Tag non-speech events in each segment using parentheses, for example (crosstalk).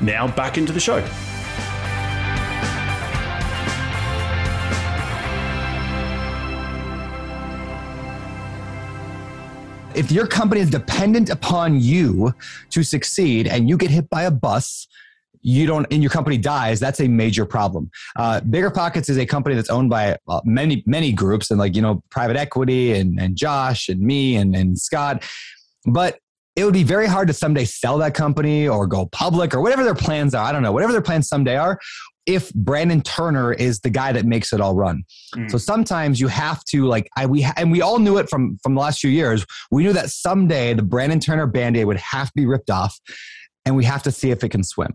Now back into the show. If your company is dependent upon you to succeed and you get hit by a bus, you don't and your company dies that's a major problem. Uh, bigger pockets is a company that's owned by uh, many many groups and like you know private equity and, and josh and me and, and scott. But it would be very hard to someday sell that company or go public or whatever their plans are. I don't know, whatever their plans someday are, if Brandon Turner is the guy that makes it all run. Mm. So sometimes you have to like I we and we all knew it from from the last few years. We knew that someday the Brandon Turner band-aid would have to be ripped off and we have to see if it can swim.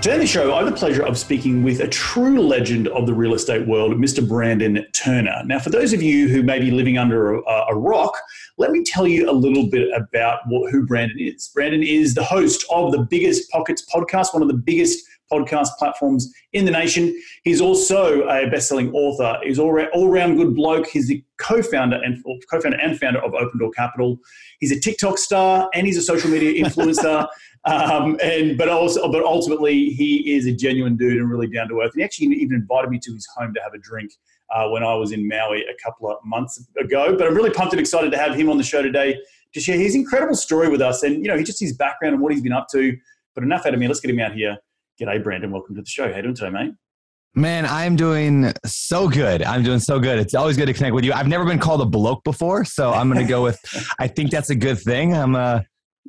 Today on the show, I have the pleasure of speaking with a true legend of the real estate world, Mr. Brandon Turner. Now, for those of you who may be living under a, a rock, let me tell you a little bit about what, who Brandon is. Brandon is the host of the Biggest Pockets podcast, one of the biggest podcast platforms in the nation. He's also a best-selling author. He's all all-round good bloke. He's the co-founder and co-founder and founder of Open Door Capital. He's a TikTok star and he's a social media influencer. (laughs) Um, and but also, but ultimately, he is a genuine dude and really down to earth. And he actually even invited me to his home to have a drink uh, when I was in Maui a couple of months ago. But I'm really pumped and excited to have him on the show today to share his incredible story with us, and you know, he just his background and what he's been up to. But enough out of me. Let's get him out here. G'day, Brandon. Welcome to the show. How you doing today, mate? Man, I'm doing so good. I'm doing so good. It's always good to connect with you. I've never been called a bloke before, so I'm going to go with. (laughs) I think that's a good thing. I'm uh,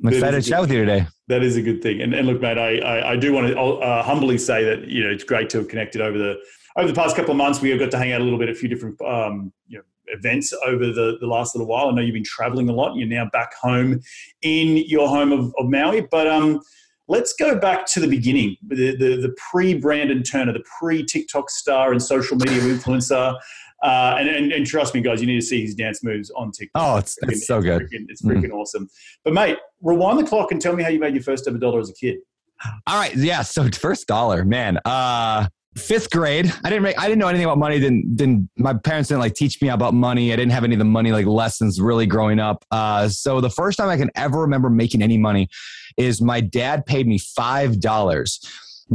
I'm excited to chat with you today. That is a good thing. And, and look, mate, I, I, I do want to uh, humbly say that you know it's great to have connected over the over the past couple of months. We have got to hang out a little bit at a few different um, you know, events over the, the last little while. I know you've been traveling a lot. You're now back home in your home of, of Maui, but um, let's go back to the beginning, the the, the pre Brandon Turner, the pre TikTok star and social media influencer. Uh, and, and, and, trust me, guys, you need to see his dance moves on TikTok. Oh, it's, it's, it's so good. Freaking, it's freaking mm. awesome. But, mate, rewind the clock and tell me how you made your first ever dollar as a kid. All right. Yeah. So, (laughs) first dollar, man. Uh, fifth grade i didn't make, i didn't know anything about money didn't didn't my parents didn't like teach me about money. I didn't have any of the money like lessons really growing up. Uh, so the first time i can ever remember making any money is my dad paid me five dollars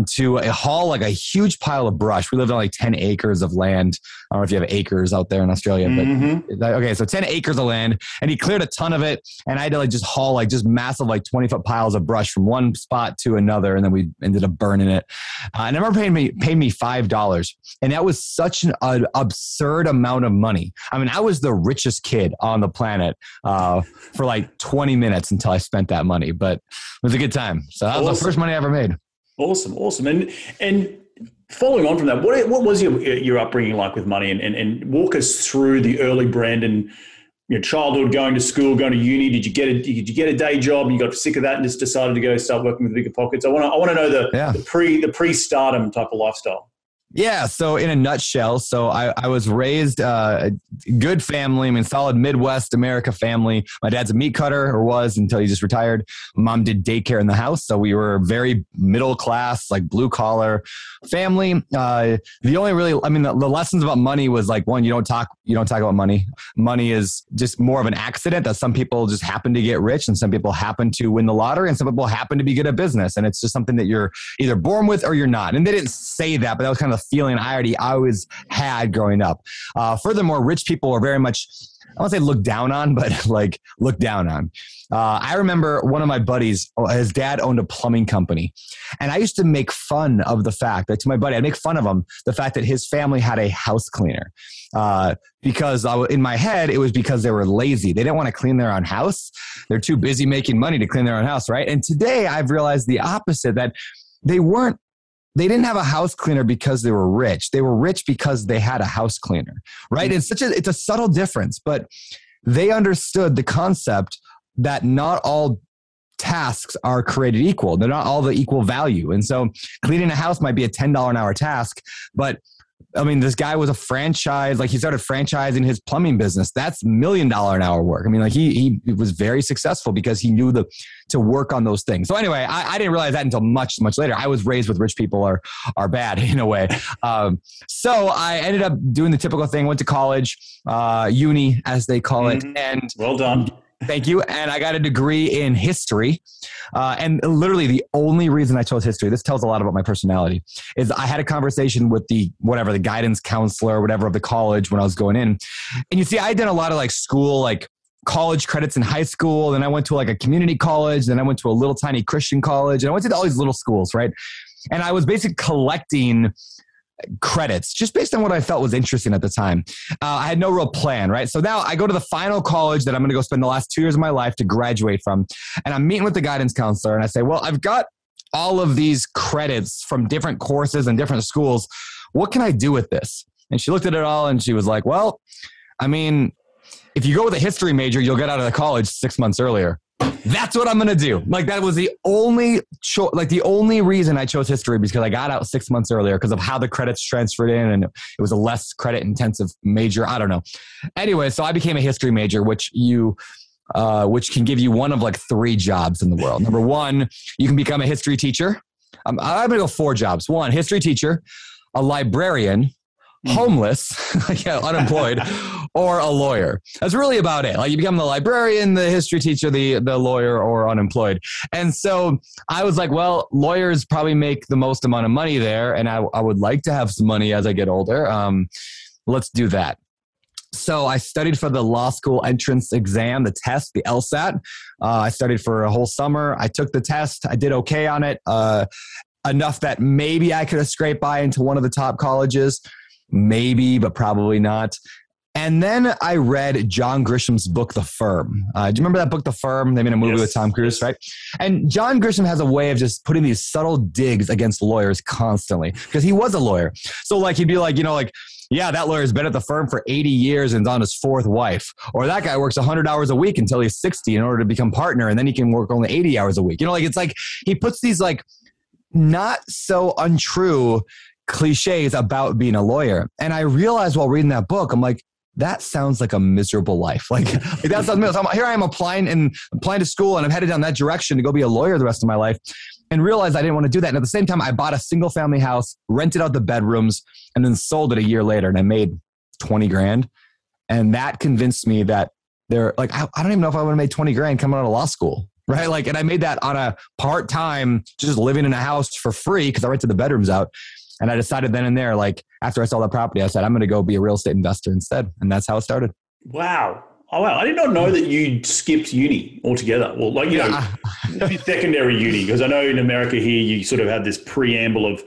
to a haul like a huge pile of brush. We lived on like 10 acres of land. I don't know if you have acres out there in Australia, but mm-hmm. okay, so 10 acres of land. And he cleared a ton of it. And I had to like just haul like just massive, like 20 foot piles of brush from one spot to another. And then we ended up burning it. Uh, and I remember paying me, paying me $5. And that was such an uh, absurd amount of money. I mean, I was the richest kid on the planet uh, for like 20 minutes until I spent that money, but it was a good time. So that was awesome. the first money I ever made. Awesome, awesome, and and following on from that, what what was your your upbringing like with money, and and, and walk us through the early Brandon your childhood, going to school, going to uni. Did you get a did you get a day job? You got sick of that and just decided to go start working with bigger pockets. I want to I want to know the, yeah. the pre the pre stardom type of lifestyle. Yeah. So, in a nutshell, so I, I was raised uh, a good family. I mean, solid Midwest America family. My dad's a meat cutter, or was until he just retired. Mom did daycare in the house, so we were very middle class, like blue collar family. Uh, the only really, I mean, the, the, lessons about money was like one, you don't talk, you don't talk about money. Money is just more of an accident that some people just happen to get rich, and some people happen to win the lottery, and some people happen to be good at business, and it's just something that you're either born with or you're not. And they didn't say that, but that was kind of feeling I already I always had growing up. Uh, furthermore, rich people are very much I won't say look down on, but (laughs) like look down on. Uh, I remember one of my buddies, oh, his dad owned a plumbing company. And I used to make fun of the fact that to my buddy, I'd make fun of him, the fact that his family had a house cleaner. Uh, because I, in my head, it was because they were lazy. They didn't want to clean their own house. They're too busy making money to clean their own house, right? And today I've realized the opposite that they weren't they didn't have a house cleaner because they were rich. They were rich because they had a house cleaner, right? Mm-hmm. It's such a it's a subtle difference, but they understood the concept that not all tasks are created equal. They're not all the equal value. And so cleaning a house might be a $10 an hour task, but I mean, this guy was a franchise, like he started franchising his plumbing business. That's million dollar an hour work. I mean, like he he was very successful because he knew the to work on those things. So anyway, I, I didn't realize that until much much later. I was raised with rich people are are bad (laughs) in a way. Um, so I ended up doing the typical thing. Went to college, uh, uni as they call it, mm-hmm. and well done Thank you. And I got a degree in history. Uh, and literally, the only reason I chose history, this tells a lot about my personality, is I had a conversation with the whatever, the guidance counselor, whatever of the college when I was going in. And you see, I did a lot of like school, like college credits in high school. Then I went to like a community college. Then I went to a little tiny Christian college. And I went to all these little schools, right? And I was basically collecting credits just based on what I felt was interesting at the time. Uh, I had no real plan, right? So now I go to the final college that I'm going to go spend the last two years of my life to graduate from. And I'm meeting with the guidance counselor and I say, well, I've got all of these credits from different courses and different schools. What can I do with this? And she looked at it all and she was like, well, I mean, if you go with a history major, you'll get out of the college six months earlier that's what I'm gonna do. Like that was the only cho- like the only reason I chose history because I got out six months earlier because of how the credits transferred in and it was a less credit intensive major. I don't know. Anyway, so I became a history major, which you uh, which can give you one of like three jobs in the world. Number one, you can become a history teacher. Um, I'm gonna go four jobs. One, history teacher, a librarian, (laughs) Homeless, (laughs) yeah, unemployed, (laughs) or a lawyer. That's really about it. Like you become the librarian, the history teacher, the the lawyer, or unemployed. And so I was like, well, lawyers probably make the most amount of money there, and I, I would like to have some money as I get older. Um, let's do that. So I studied for the law school entrance exam, the test, the LSAT. Uh, I studied for a whole summer. I took the test. I did okay on it, uh, enough that maybe I could have scraped by into one of the top colleges. Maybe, but probably not. And then I read John Grisham's book, The Firm. Uh, do you remember that book, The Firm? They made a movie yes. with Tom Cruise, right? And John Grisham has a way of just putting these subtle digs against lawyers constantly because he was a lawyer. So, like, he'd be like, you know, like, yeah, that lawyer's been at the firm for 80 years and is on his fourth wife. Or that guy works 100 hours a week until he's 60 in order to become partner, and then he can work only 80 hours a week. You know, like, it's like he puts these, like, not so untrue cliches about being a lawyer. And I realized while reading that book, I'm like, that sounds like a miserable life. (laughs) Like, like that sounds. I'm, here I am applying and applying to school, and I'm headed down that direction to go be a lawyer the rest of my life. and realized I didn't want to do that. And at the same time, I bought a single family house, rented out the bedrooms, and then sold it a year later, and I made 20 grand. And that convinced me that there, like, I, I don't even know if I would have made 20 grand coming out of law school. (laughs) Right. Like, and I made that on a part time, just living in a house for free because I rented the bedrooms out. And I decided then and there, like after I saw that property, I said, I'm going to go be a real estate investor instead. And that's how it started. Wow. Oh wow! I did not know that you skipped uni altogether. Well, like you know, (laughs) secondary uni, because I know in America here you sort of had this preamble of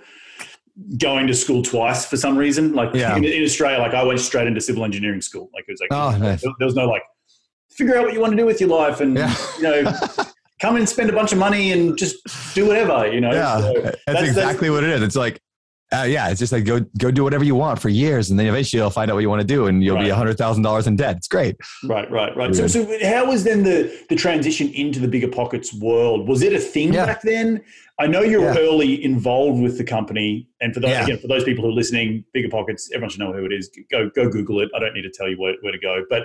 going to school twice for some reason. Like yeah. in, in, Australia, like I went straight into civil engineering school. Like it was like oh, nice. there, was no like figure out what you want to do with your life and yeah. you know (laughs) come and spend a bunch of money and just do whatever. You know, yeah, so that's, that's, exactly that's, what it is. It's like uh, yeah, it's just like go go do whatever you want for years, and then eventually you'll find out what you want to do, and you'll right. be a hundred thousand dollars in debt. It's great. Right, right, right. So, so how was then the the transition into the bigger pockets world? Was it a thing yeah. back then? I know you're yeah. early involved with the company, and for those yeah. again for those people who are listening, bigger pockets, everyone should know who it is. Go go Google it. I don't need to tell you where, where to go. But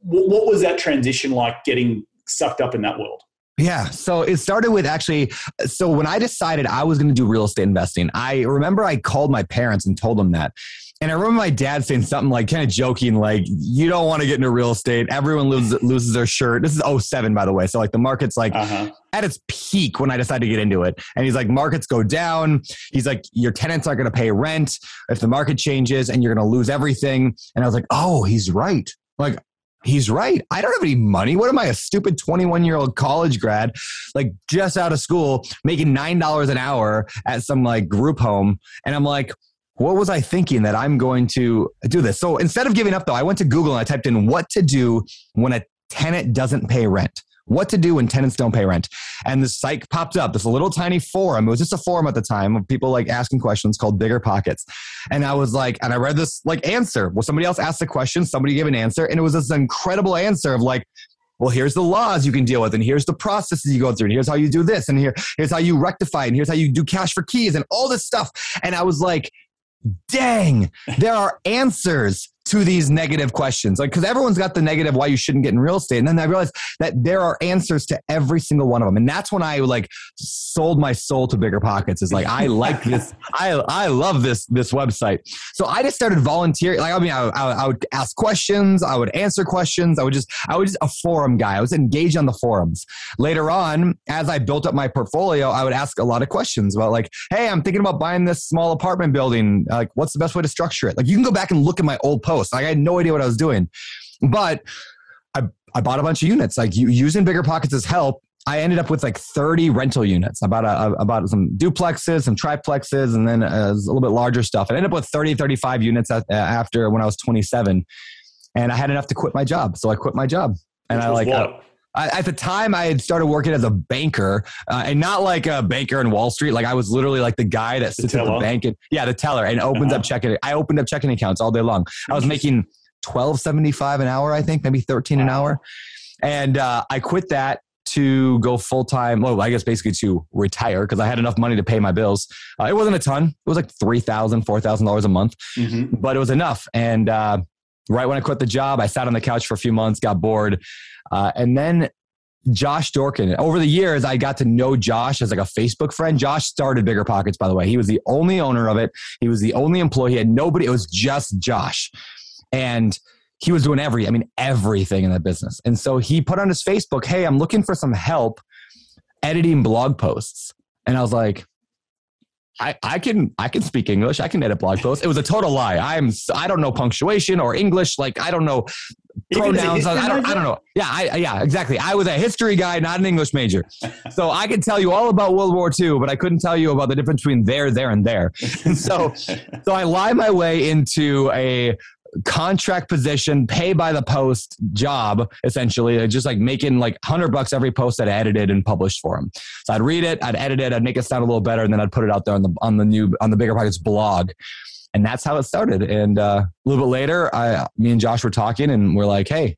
what, what was that transition like? Getting sucked up in that world? Yeah. So it started with actually. So when I decided I was going to do real estate investing, I remember I called my parents and told them that. And I remember my dad saying something like, kind of joking, like, you don't want to get into real estate. Everyone loses, (laughs) loses their shirt. This is 07, by the way. So, like, the market's like uh-huh. at its peak when I decided to get into it. And he's like, markets go down. He's like, your tenants aren't going to pay rent if the market changes and you're going to lose everything. And I was like, oh, he's right. Like, he's right. I don't have any money. What am I, a stupid 21 year old college grad, like just out of school, making $9 an hour at some like group home? And I'm like, what was I thinking that I'm going to do this? So instead of giving up, though, I went to Google and I typed in what to do when a tenant doesn't pay rent what to do when tenants don't pay rent. And this site popped up, this little tiny forum. It was just a forum at the time of people like asking questions called Bigger Pockets. And I was like, and I read this like answer. Well, somebody else asked a question, somebody gave an answer, and it was this incredible answer of like, well, here's the laws you can deal with, and here's the processes you go through, and here's how you do this, and here, here's how you rectify, and here's how you do cash for keys, and all this stuff. And I was like, dang, there are answers to these negative questions. Like, because everyone's got the negative why you shouldn't get in real estate. And then I realized that there are answers to every single one of them. And that's when I like sold my soul to bigger pockets is like, I (laughs) like this. I, I love this, this website. So I just started volunteering. Like, I mean, I, I, I, would ask questions. I would answer questions. I would just, I was just a forum guy. I was engaged on the forums. Later on, as I built up my portfolio, I would ask a lot of questions about like, Hey, I'm thinking about buying this small apartment building. Like, what's the best way to structure it? Like, you can go back and look at my old posts Like I had no idea what I was doing, but I I bought a bunch of units. Like using bigger pockets as help. I ended up with like 30 rental units. I bought, a, a bought some duplexes, some triplexes, and then a, a little bit larger stuff. I ended up with 30, 35 units after when I was 27. And I had enough to quit my job. So I quit my job. And I like, uh, I, at the time I had started working as a banker uh, and not like a banker in Wall Street. Like I was literally like the guy that sits at the bank and yeah, the teller and opens uh-huh. up checking. I opened up checking accounts all day long. I was making twelve seventy five an hour, I think, maybe thirteen an hour, and uh, I quit that to go full time. Well, I guess basically to retire because I had enough money to pay my bills. Uh, it wasn't a ton. It was like three thousand, four thousand dollars a month, mm-hmm. but it was enough. And uh, right when I quit the job, I sat on the couch for a few months, got bored, uh, and then Josh Dorkin. Over the years, I got to know Josh as like a Facebook friend. Josh started Bigger Pockets, by the way. He was the only owner of it. He was the only employee. He had nobody. It was just Josh. And he was doing every, I mean, everything in that business. And so he put on his Facebook, Hey, I'm looking for some help editing blog posts. And I was like, I, I can I can speak English. I can edit blog posts. It was a total lie. I'm I don't know punctuation or English. Like I don't know pronouns. I don't I don't know. Yeah, I, yeah, exactly. I was a history guy, not an English major. So I could tell you all about World War II, but I couldn't tell you about the difference between there, there, and there. And (laughs) so so I lie my way into a contract position, pay by the post job, essentially, just like making like hundred bucks every post that I edited and published for him. So I'd read it, I'd edit it, I'd make it sound a little better, and then I'd put it out there on the on the new on the Bigger Pockets blog. And that's how it started. And uh, a little bit later, I, me and Josh were talking, and we're like, "Hey,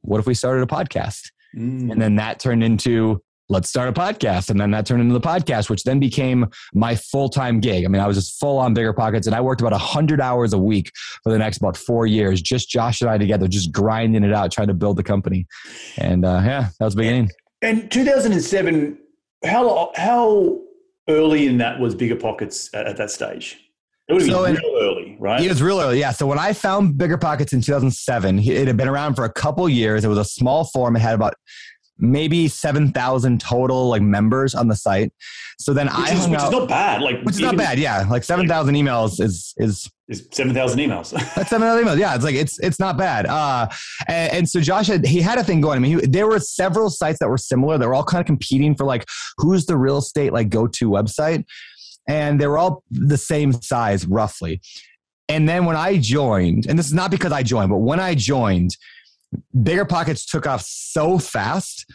what if we started a podcast?" Mm. And then that turned into let's start a podcast. And then that turned into the podcast, which then became my full time gig. I mean, I was just full on bigger pockets and I worked about 100 hours a week for the next about four years, just Josh and I together, just grinding it out, trying to build the company. And uh, yeah, that was the beginning. And 2007, how, how early in that was Bigger Pockets at, at that stage? It was So be in- early, right? It was real early, yeah. So when I found Bigger Pockets in 2007, it had been around for a couple years. It was a small forum. It had about maybe 7,000 total like members on the site. So then which, I is, which is not bad. Like, which is not bad, yeah. Like 7,000 emails is is Is seven thousand emails. (laughs) That's seven other emails. Yeah, it's like it's it's not bad. Uh, and, and so Josh had he had a thing going. I mean, he, there were several sites that were similar. They were all kind of competing for like who's the real estate like go to website, and they were all the same size roughly. And then when I joined, and this is not because I joined, but when I joined, Bigger Pockets took off so fast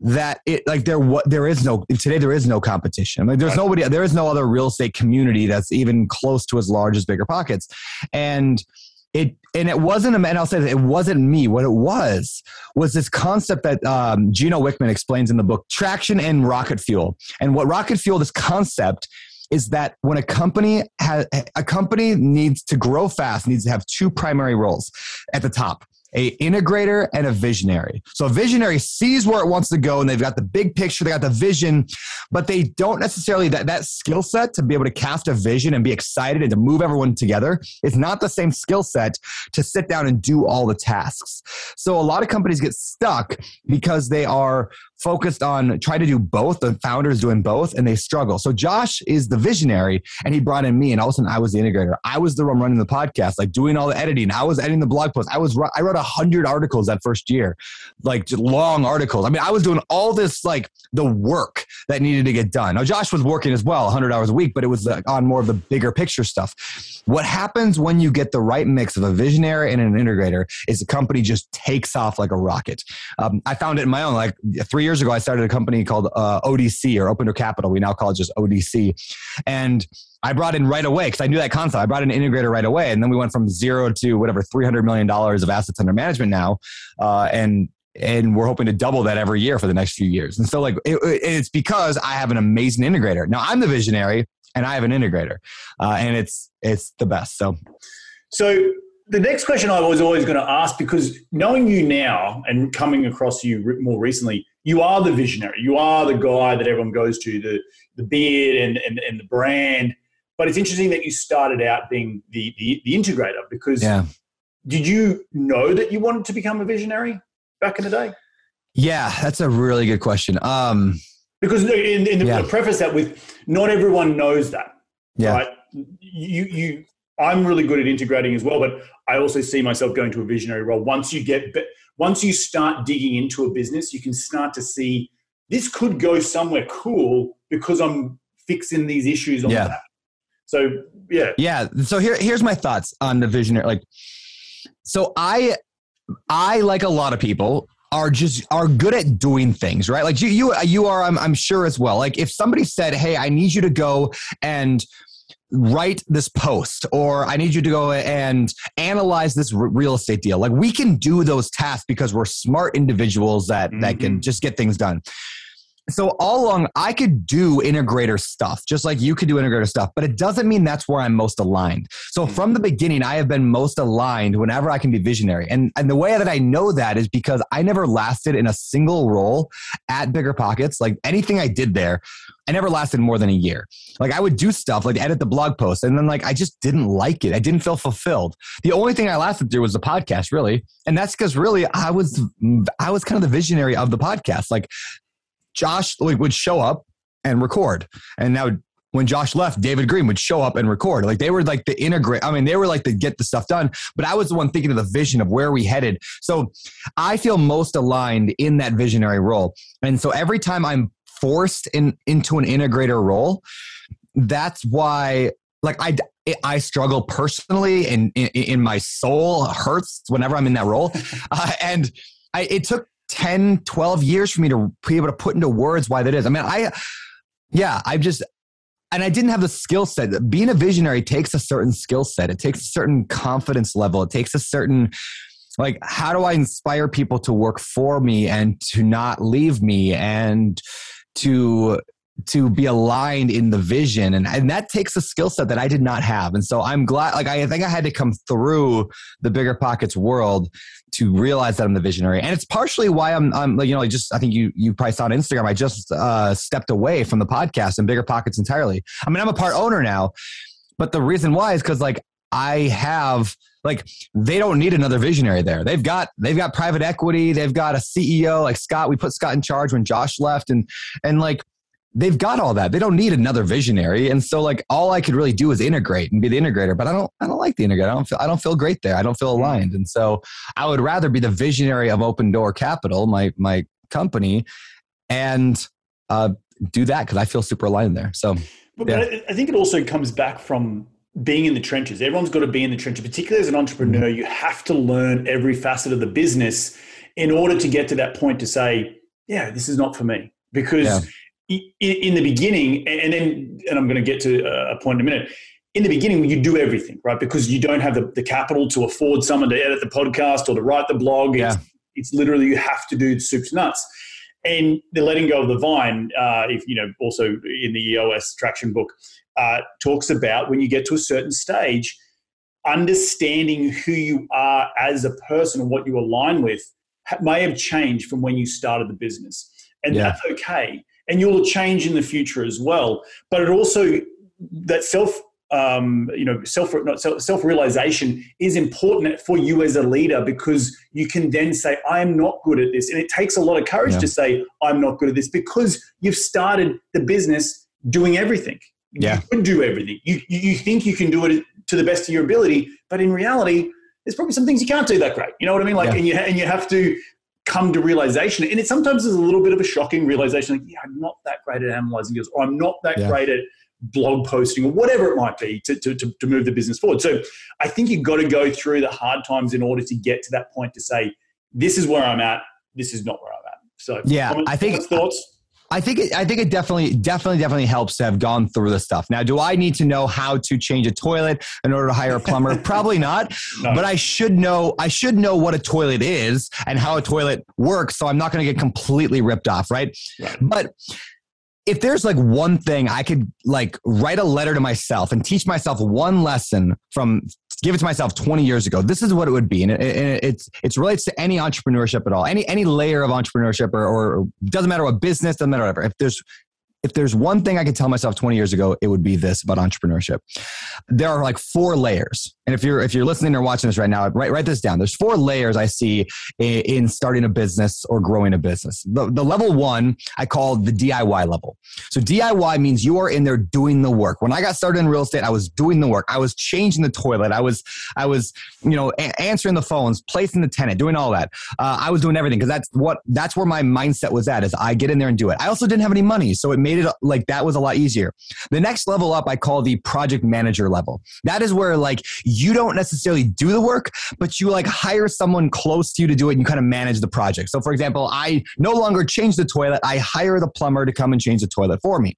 that it like there what there is no today there is no competition. Like there's nobody there is no other real estate community that's even close to as large as Bigger Pockets, and it and it wasn't and I'll say that it wasn't me. What it was was this concept that um, Gino Wickman explains in the book Traction and Rocket Fuel. And what Rocket Fuel this concept is that when a company has a company needs to grow fast needs to have two primary roles at the top a integrator and a visionary. So a visionary sees where it wants to go and they've got the big picture they got the vision but they don't necessarily that that skill set to be able to cast a vision and be excited and to move everyone together is not the same skill set to sit down and do all the tasks. So a lot of companies get stuck because they are focused on trying to do both. The founders doing both, and they struggle. So Josh is the visionary, and he brought in me, and all of a sudden I was the integrator. I was the one running the podcast, like doing all the editing. I was editing the blog post. I was I wrote a hundred articles that first year, like long articles. I mean, I was doing all this like the work that needed to get done. Now Josh was working as well, 100 hours a week, but it was like, on more of the bigger picture stuff. What happens when you get the right mix of a visionary and an integrator is the company just takes off like a rocket. Um, I found it in my own. Like three years ago, I started a company called uh, ODC or Open Door Capital. We now call it just ODC, and I brought in right away because I knew that concept. I brought in an integrator right away, and then we went from zero to whatever three hundred million dollars of assets under management now, uh, and and we're hoping to double that every year for the next few years. And so, like, it- it's because I have an amazing integrator. Now I'm the visionary, and I have an integrator, uh, and it's it's the best. So So the next question I was always going to ask, because knowing you now and coming across you more recently, you are the visionary. You are the guy that everyone goes to, the the beard and and, and the brand. But it's interesting that you started out being the the, the integrator because yeah. did you know that you wanted to become a visionary back in the day? Yeah, that's a really good question. Um, Because in, in the, Yeah. Preface that with not everyone knows that. yeah, right? You, you, I'm really good at integrating as well, but I also see myself going to a visionary role. Once you get, once you start digging into a business, you can start to see this could go somewhere cool because I'm fixing these issues on Yeah. that. So yeah, yeah. So here, here's my thoughts on the visionary. Like, so I, I like a lot of people are just are good at doing things, right? Like you, you, you are. I'm, I'm sure as well. Like if somebody said, "Hey, I need you to go and." Write this post or i need you to go and analyze this r- real estate deal. Like we can do those tasks because we're smart individuals that that can mm-hmm. just get things done so all along i could do integrator stuff just like you could do integrator stuff but it doesn't mean that's where i'm most aligned. So mm-hmm. from the beginning i have been most aligned whenever i can be visionary. And and the way that i know that is because i never lasted in a single role at bigger pockets. Like anything i did there i never lasted more than a year. Like i would do stuff like edit the blog post and then like i just didn't like it. I didn't feel fulfilled. The only thing i lasted through was the podcast really. And that's because really i was i was kind of the visionary of the podcast. Like Josh like, would show up and record. And now when Josh left, David Greene would show up and record. Like they were like the integrate. I mean, they were like the get the stuff done. But I was the one thinking of the vision of where we headed. So I feel most aligned in that visionary role. And so every time I'm forced in into an integrator role, that's why like I I struggle personally and in, in my soul hurts whenever I'm in that role. (laughs) Uh, and I, it took 10, 12 years for me to be able to put into words why that is. I mean, I, yeah, I just, and I didn't have the skill set. Being a visionary takes a certain skill set. It takes a certain confidence level. It takes a certain, like, how do I inspire people to work for me and to not leave me and to to be aligned in the vision and, and that takes a skill set that i did not have and so i'm glad like i think i had to come through the bigger pockets world to realize that i'm the visionary and it's partially why i'm i'm like you know just i think you you probably saw on instagram i just uh stepped away from the podcast and bigger pockets entirely i mean i'm a part owner now but the reason why is because like i have like they don't need another visionary there. They've got they've got private equity, they've got a CEO like Scott. We put Scott in charge when Josh left and and like they've got all that. They don't need another visionary. And so like all I could really do is integrate and be the integrator, but I don't I don't like the integrator. I don't feel I don't feel great there. I don't feel aligned. And so I would rather be the visionary of Open Door Capital, my my company, and uh, do that because I feel super aligned there. So but, yeah. but I think it also comes back from being in the trenches. Everyone's got to be in the trenches, particularly as an entrepreneur. Mm-hmm. You have to learn every facet of the business in order to get to that point to say, yeah, this is not for me. Because yeah in the beginning, and then, and I'm going to get to a point in a minute. In the beginning, you do everything, right? Because you don't have the, the capital to afford someone to edit the podcast or to write the blog. Yeah. It's, it's literally you have to do the soups nuts. And the letting go of the vine, uh, if you know, also in the EOS traction book, uh, talks about when you get to a certain stage, understanding who you are as a person and what you align with may have changed from when you started the business, and yeah. that's okay and you'll change in the future as well. But it also that self um, you know self self realization is important for you as a leader because you can then say I'm not good at this, and it takes a lot of courage yeah. to say I'm not good at this because you've started the business doing everything. Yeah. You can do everything. You you think you can do it to the best of your ability, but in reality, there's probably some things you can't do that great. You know what I mean? Like, yeah. and you and you have to come to realization. And it sometimes is a little bit of a shocking realization like, yeah, I'm not that great at analyzing deals, or I'm not that yeah. great at blog posting, or whatever it might be to, to, to, to move the business forward. So I think you've got to go through the hard times in order to get to that point to say, this is where I'm at, this is not where I'm at. So, yeah, comments, I think thoughts. I think it, I think it definitely definitely definitely helps to have gone through the stuff. Now, do I need to know how to change a toilet in order to hire a plumber? (laughs) Probably not. No. But I should know I should know what a toilet is and how a toilet works so I'm not going to get completely ripped off, right? right? But if there's like one thing I could like write a letter to myself and teach myself one lesson from give it to myself 20 years ago, this is what it would be. And it, it, it's, it relates to any entrepreneurship at all, any, any layer of entrepreneurship or, or doesn't matter what business, doesn't matter whatever. If there's, if there's one thing I could tell myself 20 years ago, it would be this about entrepreneurship. There are like four layers. And if you're if you're listening or watching this right now, write write this down. There's four layers I see in, in starting a business or growing a business. The, the level one I call the DIY level. So DIY means you are in there doing the work. When I got started in real estate, I was doing the work. I was changing the toilet. I was I was you know a- answering the phones, placing the tenant, doing all that. Uh, I was doing everything because that's what that's where my mindset was at. Is I get in there and do it. I also didn't have any money, so it made it like that was a lot easier. The next level up I call the project manager level. That is where like you don't necessarily do the work, but you like hire someone close to you to do it and you kind of manage the project. So, for example, I no longer change the toilet, I hire the plumber to come and change the toilet for me.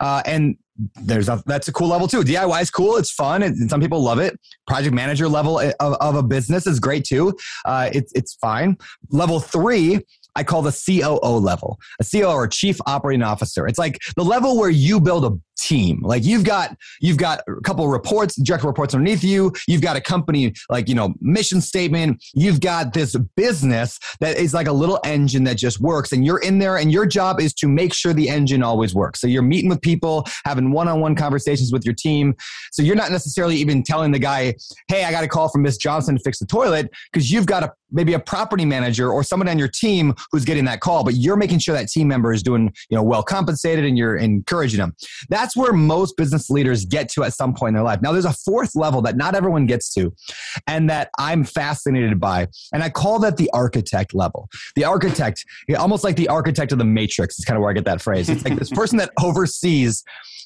Uh, and there's a, that's a cool level too. DIY is cool. It's fun. And some people love it. Project manager level of, of a business is great too. Uh, it's, it's fine. Level three I call the COO level, a COO or chief operating officer. It's like the level where you build a team. Like you've got you've got a couple reports, direct reports underneath you. You've got a company like you know mission statement. You've got this business that is like a little engine that just works, and you're in there, and your job is to make sure the engine always works. So you're meeting with people, having one-on-one conversations with your team. So you're not necessarily even telling the guy, "Hey, I got a call from Miss Johnson to fix the toilet," because you've got a maybe a property manager or someone on your team who's getting that call, but you're making sure that team member is doing you know well compensated, and you're encouraging them. That's where most business leaders get to at some point in their life. Now, there's a fourth level that not everyone gets to, and that I'm fascinated by. And I call that the architect level. The architect, almost like the architect of the matrix, is kind of where I get that phrase. It's like this person that (laughs) oversees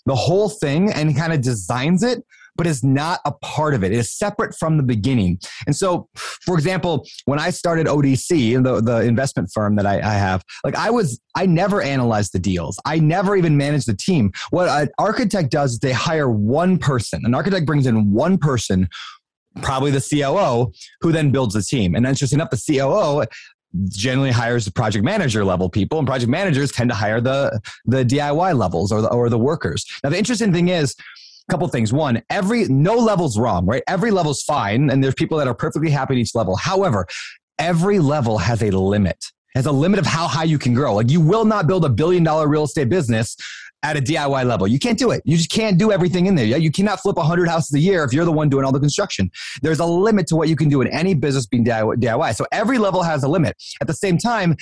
the whole thing and kind of designs it but is not a part of it. It is separate from the beginning. And so, for example, when I started ODC, the, the investment firm that I, I have, like I was, I never analyzed the deals. I never even managed the team. What an architect does is they hire one person. An architect brings in one person probably the COO, who then builds the team. And just enough. The COO generally hires the project manager level people, and project managers tend to hire the the DIY levels or the or the workers. Now, the interesting thing is couple things. One, every no level's wrong, right? Every level's fine, and there's people that are perfectly happy at each level. However, every level has a limit. Has a limit of how high you can grow. Like you will not build a billion dollar real estate business at a DIY level. You can't do it. You just can't do everything in there. You cannot flip 100 houses a year if you're the one doing all the construction. There's a limit to what you can do in any business being DIY. So every level has a limit. At the same time,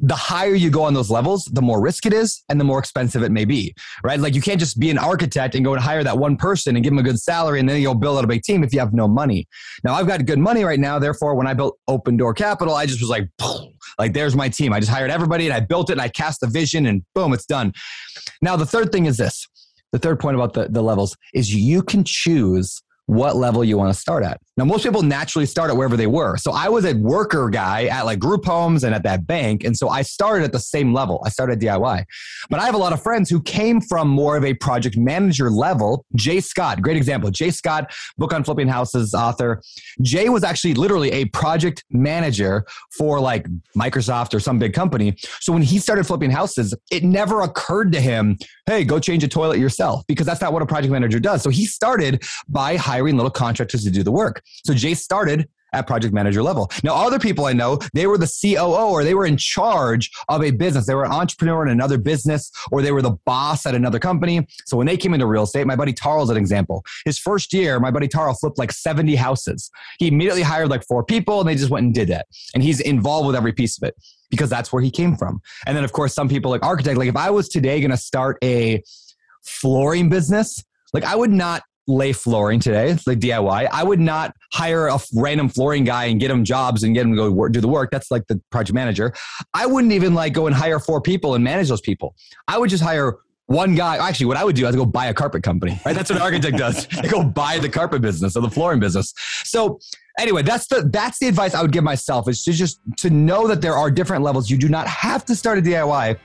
the higher you go on those levels, the more risk it is and the more expensive it may be, right? Like you can't just be an architect and go and hire that one person and give them a good salary and then you'll build out a big team if you have no money. Now I've got good money right now. Therefore, when I built Open Door Capital, I just was like, like there's my team. I just hired everybody and I built it and I cast the vision and boom, it's done. Now the third thing is this. The third point about the, the levels is you can choose what level you want to start at. Now, most people naturally start at wherever they were. So I was a worker guy at like group homes and at that bank. And so I started at the same level. I started DIY. But I have a lot of friends who came from more of a project manager level. Jay Scott, great example. Jay Scott, book on flipping houses author. Jay was actually literally a project manager for like Microsoft or some big company. So when he started flipping houses, it never occurred to him, hey, go change a toilet yourself, because that's not what a project manager does. So he started by hiring little contractors to do the work. So Jay started at project manager level. Now, other people I know, they were the COO or they were in charge of a business. They were an entrepreneur in another business or they were the boss at another company. So when they came into real estate, my buddy Tarl's an example. His first year, my buddy Tarl flipped like 70 houses. He immediately hired like four people and they just went and did that. And he's involved with every piece of it because that's where he came from. And then, of course, some people like architect, like if I was today going to start a flooring business, like I would not lay flooring today, like DIY. I would not hire a random flooring guy and get him jobs and get him to go work, do the work. That's like the project manager. I wouldn't even like go and hire four people and manage those people. I would just hire one guy. Actually, what I would do is go buy a carpet company. Right? That's what an architect does. (laughs) They go buy the carpet business or the flooring business. So anyway, that's the that's the advice I would give myself is to just to know that there are different levels. You do not have to start a DIY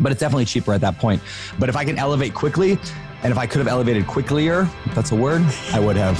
but it's definitely cheaper at that point. But if I can elevate quickly, and if I could have elevated quicklier, if that's a word, I would have.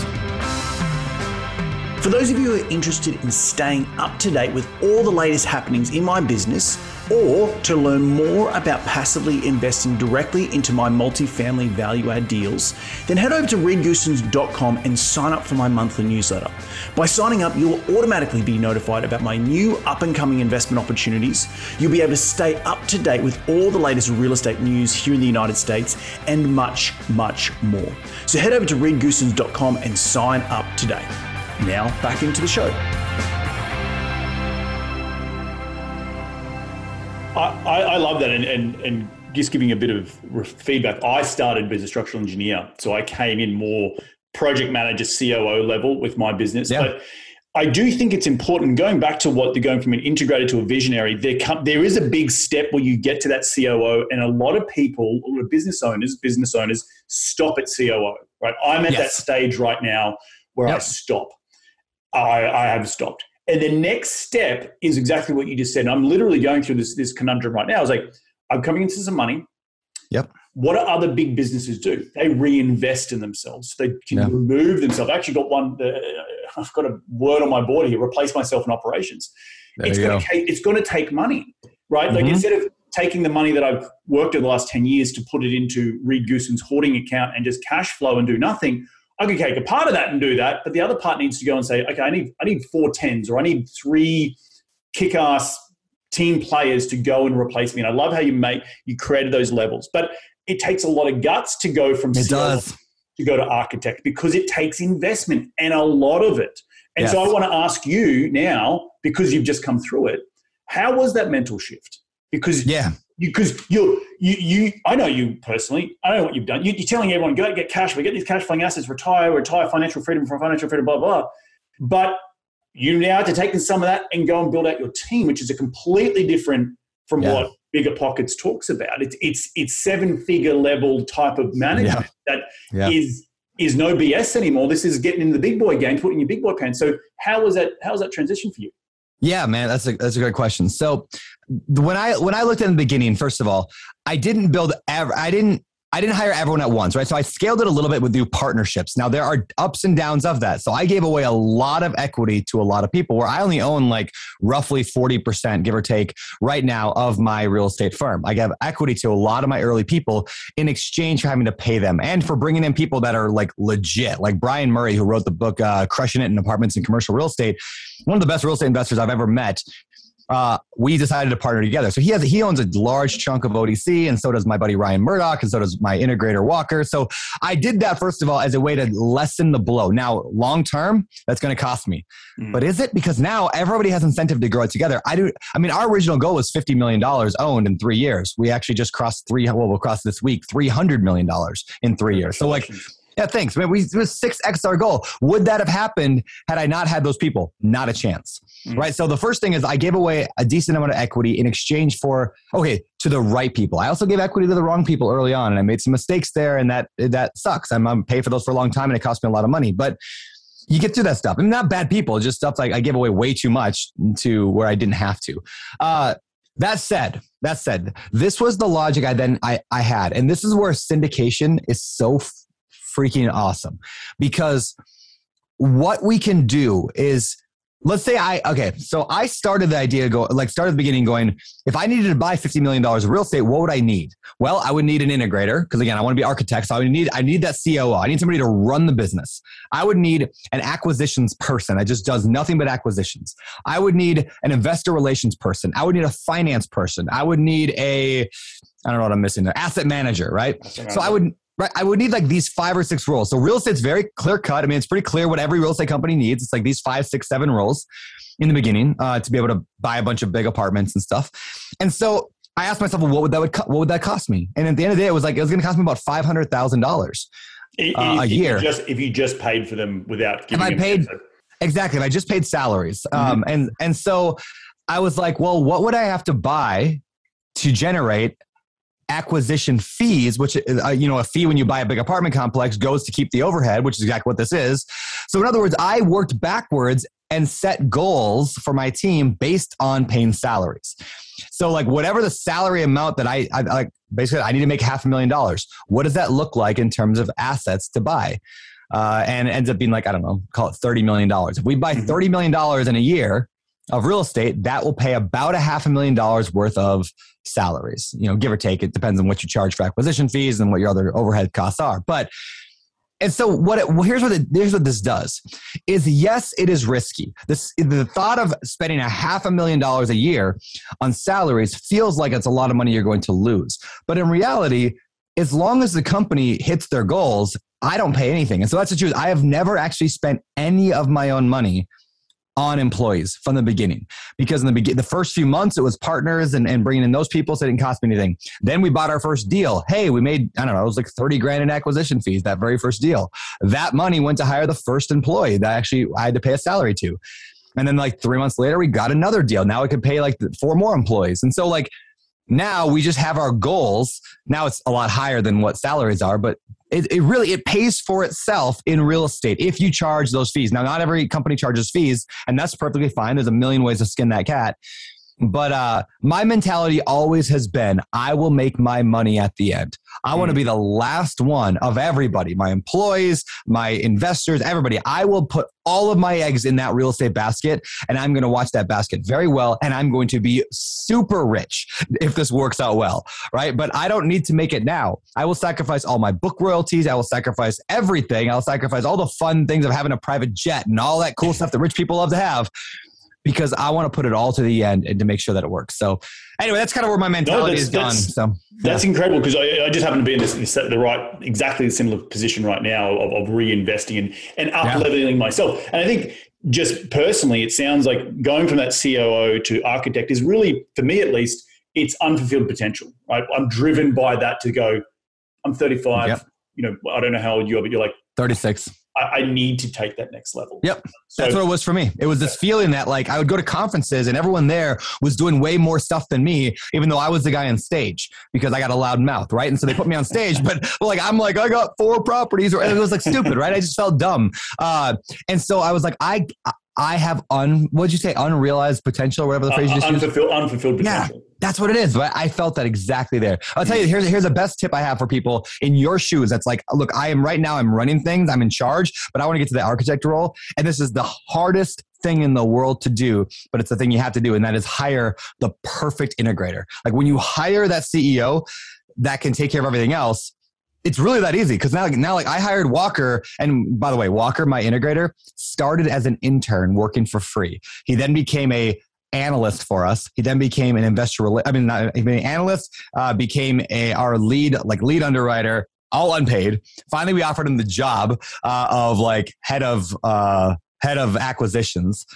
For those of you who are interested in staying up to date with all the latest happenings in my business, or to learn more about passively investing directly into my multifamily value add deals, then head over to reedgoossens.com and sign up for my monthly newsletter. By signing up, you'll automatically be notified about my new up and coming investment opportunities. You'll be able to stay up to date with all the latest real estate news here in the United States and much, much more. So head over to reedgoossens.com and sign up today. Now, back into the show. I, I, love that, and, and and just giving a bit of feedback. I started as a structural engineer, so I came in more project manager, COO level with my business. Yeah. But I do think it's important going back to what they're going from an integrated to a visionary. There, come, there is a big step where you get to that COO, and a lot of people, or business owners, business owners, stop at COO. Right, I'm at yes. that stage right now where yep. I stop. I, I have stopped. And the next step is exactly what you just said. And I'm literally going through this, this conundrum right now. I was like, I'm coming into some money. Yep. What do other big businesses do? They reinvest in themselves. They can yeah. remove themselves. I actually got one. Uh, I've got a word on my board here: replace myself in operations. There it's going to it's going to take money, right? Mm-hmm. Like instead of taking the money that I've worked in the last ten years to put it into Reed Goossens' hoarding account and just cash flow and do nothing, I could take a part of that and do that, but the other part needs to go and say, okay, I need I need four tens or I need three kick-ass team players to go and replace me. And I love how you make you created those levels, but it takes a lot of guts to go from it does. to go to architect because it takes investment and a lot of it. And yes. so I want to ask you now, because you've just come through it, how was that mental shift? Because yeah, because you, you, you, I know you personally. I know what you've done. You, are telling everyone, go get cash, we get these cash flowing assets, retire, retire financial freedom from financial freedom, blah, blah. But you now have to take some of that and go and build out your team, which is a completely different from yeah. what Bigger Pockets talks about. It's it's it's seven figure level type of management yeah. that yeah. is is no BS anymore. This is getting in the big boy game, putting your big boy pants. So how was that? How was that transition for you? Yeah, man, that's a that's a great question. So when I when I looked in the beginning, first of all, I didn't build ever. I didn't I didn't hire everyone at once, right? So I scaled it a little bit with new partnerships. Now there are ups and downs of that. So I gave away a lot of equity to a lot of people where I only own like roughly 40%, give or take, right now of my real estate firm. I give equity to a lot of my early people in exchange for having to pay them and for bringing in people that are like legit, like Brian Murray, who wrote the book uh, Crushing It in Apartments and Commercial Real Estate. One of the best real estate investors I've ever met uh, we decided to partner together. So he has he owns a large chunk of ODC, and so does my buddy Ryan Murdoch, and so does my integrator Walker. So I did that first of all as a way to lessen the blow. Now, long term, that's going to cost me, mm. but is it because now everybody has incentive to grow it together? I do. I mean, our original goal was fifty million dollars owned in three years. We actually just crossed three. Well, we'll cross this week three hundred million dollars in three years. So like yeah, thanks. Man, we it was six X our goal. Would that have happened had I not had those people? Not a chance. Mm-hmm. Right. So the first thing is I gave away a decent amount of equity in exchange for okay to the right people. I also gave equity to the wrong people early on, and I made some mistakes there, and that that sucks. I'm, I'm paying for those for a long time, and it cost me a lot of money. But you get through that stuff. and not bad people, just stuff like I gave away way too much to where I didn't have to. Uh, that said, that said, this was the logic I then I, I had, and this is where syndication is so freaking awesome because what we can do is let's say I okay, so I started the idea go like started the beginning going, if I needed to buy $50 million of real estate, what would I need? Well, I would need an integrator, because again, I want to be architect. So I would need I need that COO. I need somebody to run the business. I would need an acquisitions person that just does nothing but acquisitions. I would need an investor relations person. I would need a finance person. I would need a I don't know what I'm missing there. Asset manager, right? Asset manager. So I would Right. I would need like these five or six roles. So real estate's very clear cut. I mean, it's pretty clear what every real estate company needs. It's like these five, six, seven roles in the beginning uh, to be able to buy a bunch of big apartments and stuff. And so I asked myself, well, what would that would co- what would that cost me? And at the end of the day, it was like it was going to cost me about five hundred thousand dollars uh, a year. You just if you just paid for them without giving. If I paid exactly, if I just paid salaries, mm-hmm. um, and and so I was like, well, what would I have to buy to generate acquisition fees, which uh, you know a fee when you buy a big apartment complex goes to keep the overhead, which is exactly what this is. So in other words, I worked backwards and set goals for my team based on paying salaries. So like whatever the salary amount that I, I like basically I need to make half a million dollars. What does that look like in terms of assets to buy? Uh, and ends up being like I don't know, call it thirty million dollars. If we buy mm-hmm. thirty million dollars in a year, of real estate, that will pay about a half a million dollars worth of salaries. You know, give or take. It depends on what you charge for acquisition fees and what your other overhead costs are. But and so what it, well, here's what it, here's what this does is yes it is risky this the thought of spending a half a million dollars a year on salaries feels like it's a lot of money you're going to lose but in reality as long as the company hits their goals i don't pay anything and so that's the truth i have never actually spent any of my own money on employees from the beginning. Because in the beginning the first few months it was partners and, and bringing in those people so it didn't cost me anything. Then we bought our first deal. Hey we made i don't know it was like 30 grand in acquisition fees that very first deal. That money went to hire the first employee that actually i had to pay a salary to. And then like three months later we got another deal. Now we could pay like four more employees. And so like now we just have our goals. Now it's a lot higher than what salaries are but it, it really it pays for itself in real estate if you charge those fees. Now, not every company charges fees, and that's perfectly fine. There's a million ways to skin that cat. But uh, my mentality always has been I will make my money at the end. I want to be the last one of everybody, my employees, my investors, everybody. I will put all of my eggs in that real estate basket and I'm going to watch that basket very well and I'm going to be super rich if this works out well, right? But I don't need to make it now. I will sacrifice all my book royalties. I will sacrifice everything. I'll sacrifice all the fun things of having a private jet and all that cool stuff that rich people love to have because I want to put it all to the end and to make sure that it works. So anyway, that's kind of where my mentality no, is gone. So that's incredible because I, I, just happen to be in this, this, the right, exactly the similar position right now of, of reinvesting and, and up leveling yeah. myself. And I think just personally, it sounds like going from that COO to architect is really, for me at least, it's unfulfilled potential. Right? I'm driven by that to go. I'm 35. Yep. You know, I don't know how old you are, but you're like 36 I, I, need to take that next level. Yep. So, That's what it was for me. It was this feeling that like I would go to conferences and everyone there was doing way more stuff than me, even though I was the guy on stage because I got a loud mouth, right? And so they put me on stage, but like I'm like, I got four properties, or it was like stupid, right? I just felt dumb. Uh, and so I was like, I I have un what'd you say unrealized potential, whatever the phrase uh, you just used. unfulfilled, unfulfilled Yeah. That's what it is. But I felt that exactly there. I'll tell you, here's here's the best tip I have for people in your shoes. That's like, look, I am right now. I'm running things. I'm in charge, but I want to get to the architect role, and this is the hardest thing in the world to do. But it's the thing you have to do, and that is hire the perfect integrator. Like when you hire that CEO that can take care of everything else. It's really that easy because now, now, like I hired Walker, and by the way, Walker, my integrator, started as an intern working for free. He then became a analyst for us. He then became an investor. I mean, not, an analyst. Uh, became a our lead like lead underwriter, all unpaid. Finally, we offered him the job uh, of like head of uh, head of acquisitions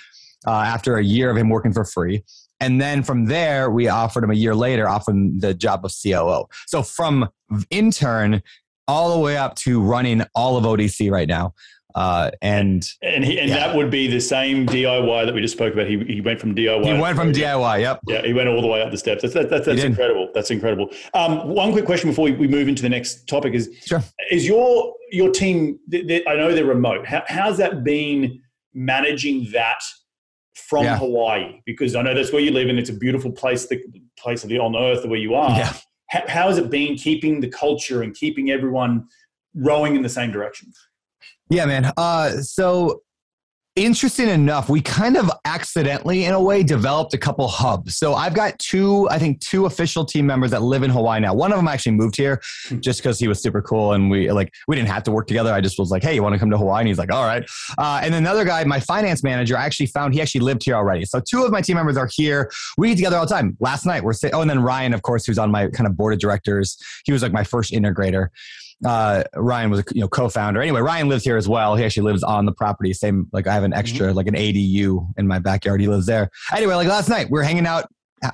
uh, after a year of him working for free. And then from there, we offered him a year later, offered him the job of COO. So from intern all the way up to running all of ODC right now. Uh, and And he, and Yeah. that would be the same DIY that we just spoke about. He, he went from DIY. he went from DIY. Yep. Yeah, he went all the way up the steps. That's that, that's, that's incredible. That's incredible. Um, one quick question before we, we move into the next topic is: Sure. Is your your team? th- th- I know they're remote. How, how's that been managing that from Yeah. Hawaii? Because I know that's where you live, and it's a beautiful place, the place of the on earth where you are. Yeah. How, how has it been keeping the culture and keeping everyone rowing in the same direction? Yeah, man. Uh, so interesting enough, we kind of accidentally, in a way, developed a couple hubs. So I've got two, I think, two official team members that live in Hawaii now. One of them actually moved here just because he was super cool, and we like we didn't have to work together. I just was like, "Hey, you want to come to Hawaii?" And he's like, "All right." Uh, and another guy, my finance manager, I actually found he actually lived here already. So two of my team members are here. We get together all the time. Last night we're sitting. Oh, and then Ryan, of course, who's on my kind of board of directors. He was like my first integrator uh, Ryan was a you know co-founder. Anyway, Ryan lives here as well. He actually lives on the property. Same like I have an extra like an ADU in my backyard. He lives there. Anyway, like last night we were hanging out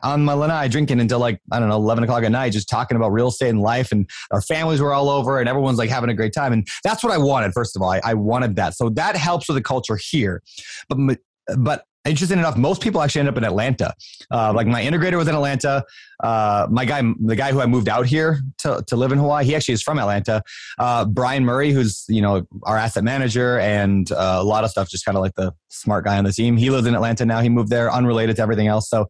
on my lanai drinking until like I don't know eleven o'clock at night, just talking about real estate and life. And our families were all over, and everyone's like having a great time. And that's what I wanted. First of all, I, I wanted that. So that helps with the culture here. But but interesting enough, most people actually end up in Atlanta. Uh, like my integrator was in Atlanta. Uh, my guy, the guy who I moved out here to, to live in Hawaii, he actually is from Atlanta. Uh, Brian Murray, who's you know our asset manager and uh, a lot of stuff, just kind of like the smart guy on the team. He lives in Atlanta now. He moved there, unrelated to everything else. So.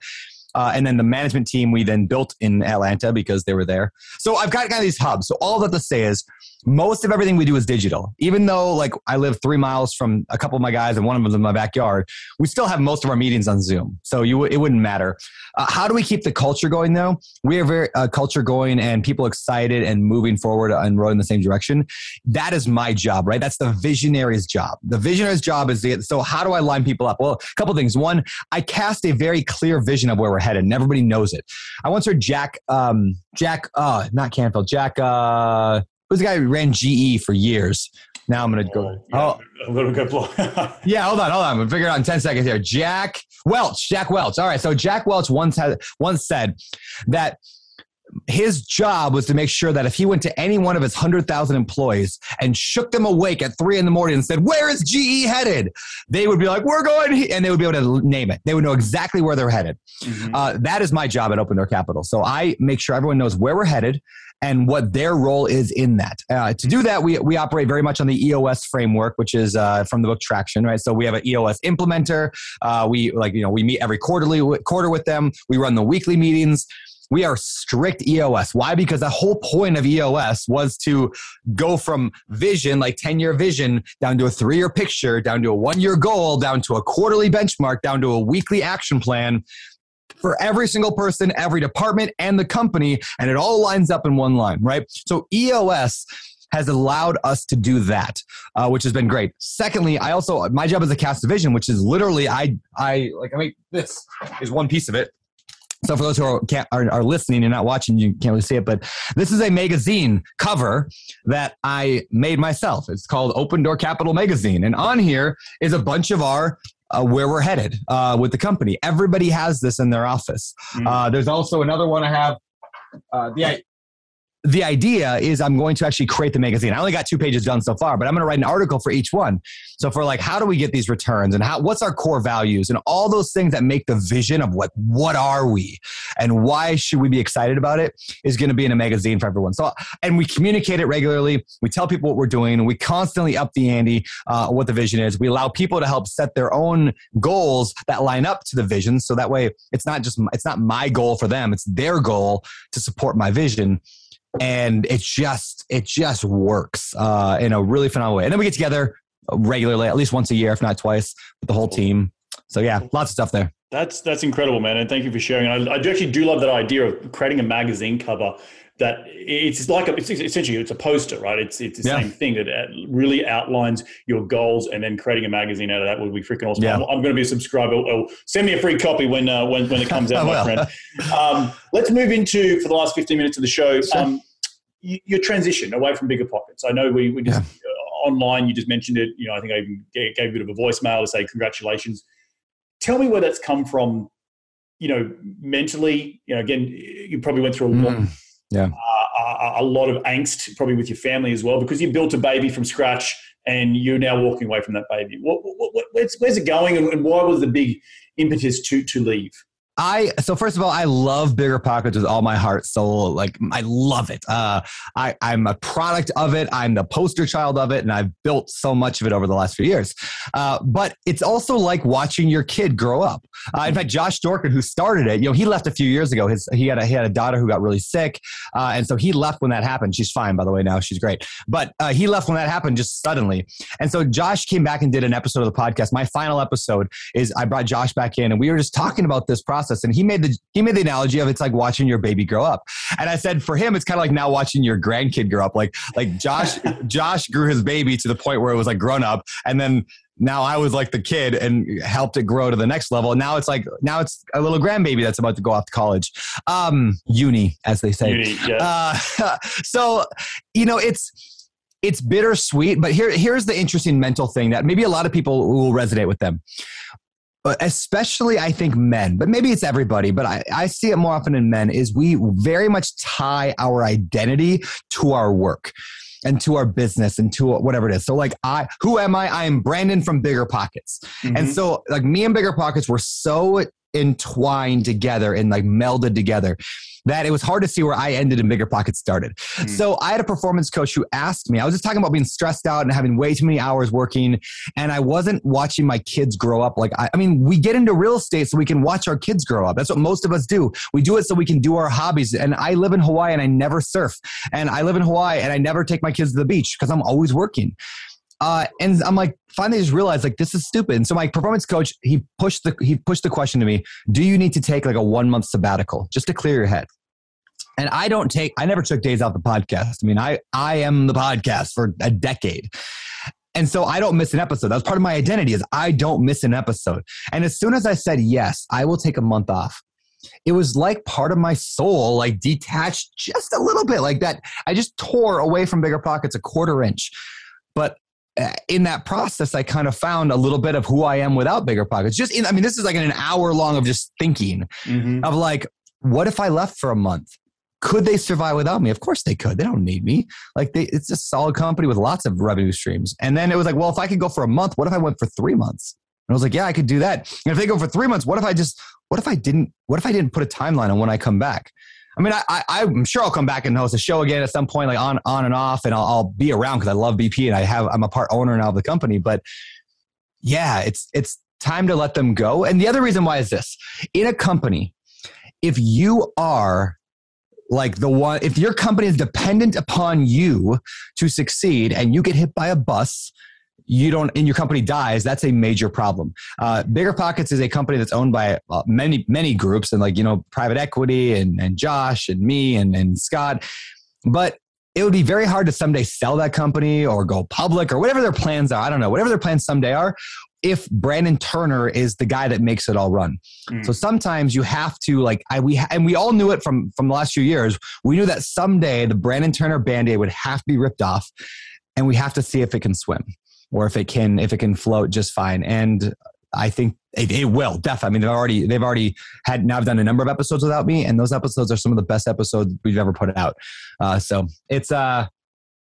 Uh, and then the management team we then built in Atlanta because they were there. So I've got kind of these hubs. So all that to say is most of everything we do is digital. Even though like I live three miles from a couple of my guys and one of them is in my backyard, we still have most of our meetings on Zoom. So you it wouldn't matter. Uh, how do we keep the culture going though? We have very uh, culture going and people excited and moving forward and rowing in the same direction. That is my job, right? That's the visionary's job. The visionary's job is the, so how do I line people up? Well, a couple things. One, I cast a very clear vision of where we're headed, and everybody knows it. I once heard Jack, um, Jack, uh, not Canfield, Jack, uh, who's the guy who ran GE for years? Now I'm gonna go. yeah, Oh, a little bit. Blow. (laughs) yeah, hold on, hold on. We'll figure it out in 10 seconds here. Jack Welch, Jack Welch. All right. So Jack Welch once had once said that his job was to make sure that if he went to any one of his 100,000 employees and shook them awake at three in the morning and said, Where is GE headed? They would be like, We're going, he-" and they would be able to name it. They would know exactly where they're headed. Mhm. Uh, that is my job at Open Door Capital. So I make sure everyone knows where we're headed and what their role is in that. Uh, to do that, we, we operate very much on the EOS framework, which is uh, from the book Traction, right? So we have an EOS implementer. Uh, we like you know we meet every quarterly quarter with them. We run the weekly meetings. We are strict EOS. Why? Because the whole point of EOS was to go from vision, like 10 year vision, down to a three year picture, down to a one year goal, down to a quarterly benchmark, down to a weekly action plan for every single person, every department, and the company. And it all lines up in one line, right? So EOS has allowed us to do that, uh, which has been great. Secondly, I also my job is a cast division, which is literally I I like I mean this is one piece of it. So for those who are, are, are listening and not watching, you can't really see it, but this is a magazine cover that I made myself. It's called Open Door Capital Magazine, and on here is a bunch of our uh, where we're headed uh, with the company. Everybody has this in their office. Mm. Uh, there's also another one I have. Uh, the the idea is I'm going to actually create the magazine. I only got two pages done so far, but I'm going to write an article for each one. So for like, how do we get these returns and how, what's our core values and all those things that make the vision of what, what are we and why should we be excited about it is going to be in a magazine for everyone. So, and we communicate it regularly. We tell people what we're doing we constantly up the ante, uh, what the vision is. We allow people to help set their own goals that line up to the vision. So that way it's not just, it's not my goal for them. It's their goal to support my vision and it just it just works uh, in a really phenomenal way. And then we get together regularly, at least once a year, if not twice, with the whole team. So yeah, lots of stuff there. That's that's incredible, man, and thank you for sharing. I, I do actually do love that idea of creating a magazine cover that it's like a, it's essentially it's a poster, right? It's it's the yeah. same thing that uh, really outlines your goals, and then creating a magazine out of that would be freaking awesome. Yeah. I'm, I'm, going to be a subscriber. Oh, send me a free copy when uh, when when it comes out, (laughs) my friend. Um, let's move into for the last 15 minutes of the show. Um, your transition away from bigger pockets. I know we, we just yeah. uh, online. You just mentioned it. You know, I think I even gave, a bit of a voicemail to say congratulations. Tell me where that's come from. You know, mentally. You know, again, you probably went through a lot. Mm, yeah. Uh, a, a lot of angst, probably with your family as well, because you built a baby from scratch and you're now walking away from that baby. What, what, what, where's, where's it going, and, and why was the big impetus to to leave? I so first of all, I love bigger pockets with all my heart, soul. Like I love it. Uh, I I'm a product of it. I'm the poster child of it, and I've built so much of it over the last few years. Uh, but it's also like watching your kid grow up. Uh, in fact, Josh Dorkin, who started it, you know, he left a few years ago. His he had a he had a daughter who got really sick, uh, and so he left when that happened. She's fine, by the way. Now she's great. But uh, he left when that happened just suddenly, and so Josh came back and did an episode of the podcast. My final episode is I brought Josh back in, and we were just talking about this process process. And he made the he made the analogy of it's like watching your baby grow up. And I said for him, it's kind of like now watching your grandkid grow up. Like like Josh (laughs) Josh grew his baby to the point where it was like grown up, and then now I was like the kid and helped it grow to the next level. Now it's like now it's a little grandbaby that's about to go off to college, um, uni as they say. Uni, yeah. uh, (laughs) so you know it's it's bittersweet, but here here's the interesting mental thing that maybe a lot of people will resonate with them especially I think men, but maybe it's everybody, but I, I see it more often in men, is we very much tie our identity to our work and to our business and to whatever it is. So like I who am I? I am Brandon from Bigger Pockets. Mm-hmm. And so like me and Bigger Pockets were so entwined together and like melded together that it was hard to see where I ended and Bigger Pockets started. Mm. So I had a performance coach who asked me, I was just talking about being stressed out and having way too many hours working, and I wasn't watching my kids grow up. Like, I, I mean, we get into real estate so we can watch our kids grow up. That's what most of us do. We do it so we can do our hobbies. And I live in Hawaii and I never surf. And I live in Hawaii and I never take my kids to the beach because I'm always working. Uh, and I'm like, finally just realized like this is stupid. And so my performance coach, he pushed the he pushed the question to me, do you need to take like a one month sabbatical just to clear your head? And I don't take I never took days off the podcast. I mean, I I am the podcast for a decade. And so I don't miss an episode. That's part of my identity is I don't miss an episode. And as soon as I said yes, I will take a month off. It was like part of my soul like detached just a little bit like that. I just tore away from bigger pockets a quarter inch. But in that process, I kind of found a little bit of who I am without bigger pockets. Just in, I mean, this is like an hour long of just thinking mm-hmm. of like, what if I left for a month? Could they survive without me? Of course they could. They don't need me. Like they, it's a solid company with lots of revenue streams. And then it was like, well, if I could go for a month, what if I went for three months? And I was like, yeah, I could do that. And if they go for three months, what if I just, what if I didn't, what if I didn't put a timeline on when I come back? I mean, I, I, am sure I'll come back and host a show again at some point, like on, on and off, and I'll, I'll be around because I love BP and I have, I'm a part owner now of the company. But yeah, it's, it's time to let them go. And the other reason why is this in a company, if you are like the one, if your company is dependent upon you to succeed and you get hit by a bus, you don't and your company dies that's a major problem. Uh, bigger pockets is a company that's owned by uh, many many groups and like you know private equity and, and josh and me and, and scott. But it would be very hard to someday sell that company or go public or whatever their plans are. I don't know. Whatever their plans someday are if brandon turner is the guy that makes it all run. Mm. so sometimes you have to like i we and we all knew it from from the last few years. We knew that someday the brandon turner band-aid would have to be ripped off and we have to see if it can swim or if it can if it can float just fine and I think it, it, will definitely. I mean, they've already they've already had now I've done a number of episodes without me, and those episodes are some of the best episodes we've ever put out. Uh, so it's uh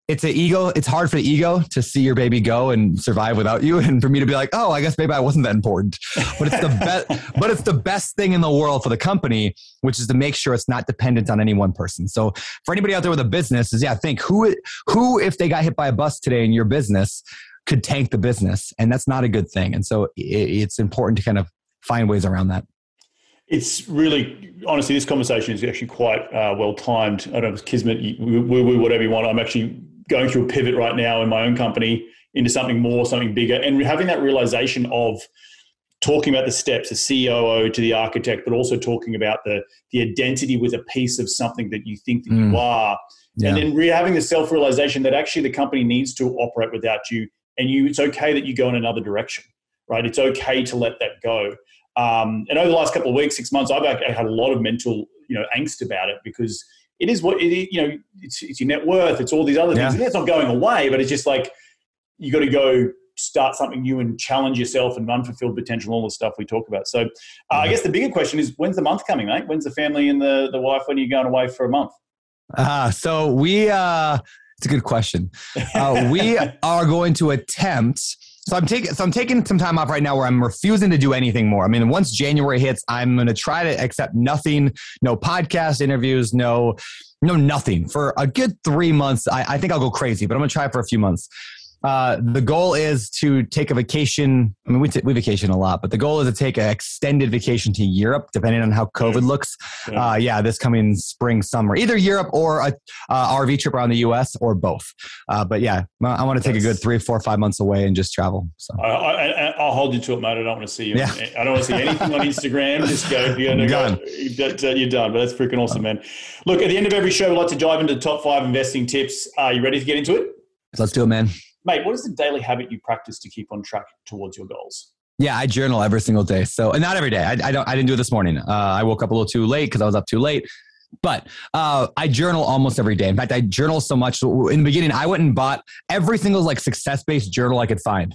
it's an ego. It's hard for the ego to see your baby go and survive without you, and for me to be like, oh, I guess maybe I wasn't that important. But it's the best. (laughs) but it's the best thing in the world for the company, which is to make sure it's not dependent on any one person. So for anybody out there with a business, is yeah, think who who if they got hit by a bus today in your business could tank the business, and that's not a good thing. And so it, it's important to kind of find ways around that. It's really, honestly, this conversation is actually quite uh, well timed. I don't know if it's kismet, woo woo, whatever you want. I'm actually going through a pivot right now in my own company into something more, something bigger, and having that realization of talking about the steps, the COO to the architect, but also talking about the the identity with a piece of something that you think that mm. you are, yeah. and then re- having the self realization that actually the company needs to operate without you, and you it's okay that you go in another direction, right? It's okay to let that go. Um, and over the last couple of weeks, six months, I've had a lot of mental you know angst about it because it is what it, you know. It's, it's, your net worth. It's all these other things. Yeah. It's not going away, but it's just like you got to go start something new and challenge yourself and unfulfilled potential, all the stuff we talk about. So, uh, I guess the bigger question is, when's the month coming, mate? When's the family and the the wife? When are you going away for a month? Uh, so we. Uh, it's a good question. Uh, we (laughs) are going to attempt so I'm taking so I'm taking some time off right now where I'm refusing to do anything more. I mean, once January hits, I'm going to try to accept nothing, no podcast interviews, no no nothing for a good three months. I, I think I'll go crazy, but I'm going to try for a few months. Uh, the goal is to take a vacation. I mean, we, t- we vacation a lot, but the goal is to take an extended vacation to Europe, depending on how COVID looks. Yeah, uh, yeah this coming spring, summer, either Europe or a uh, RV trip around the U.S. or both. Uh, but yeah, I want to take a good three, four, five months away and just travel. So I, will hold you to it, mate. I don't want to see you. Yeah. I don't want to see anything on Instagram. (laughs) Just go. You're done. Go, you're done. But that's freaking awesome, man. Look, at the end of every show, we like to dive into the top five investing tips. Are you ready to get into it? Let's do it, man mate, what is the daily habit you practice to keep on track towards your goals? Yeah, I journal every single day. So, and not every day. I, I don't. I didn't do it this morning. Uh, I woke up a little too late because I was up too late. But uh, I journal almost every day. In fact, I journal so much. In the beginning, I went and bought every single like success based journal I could find.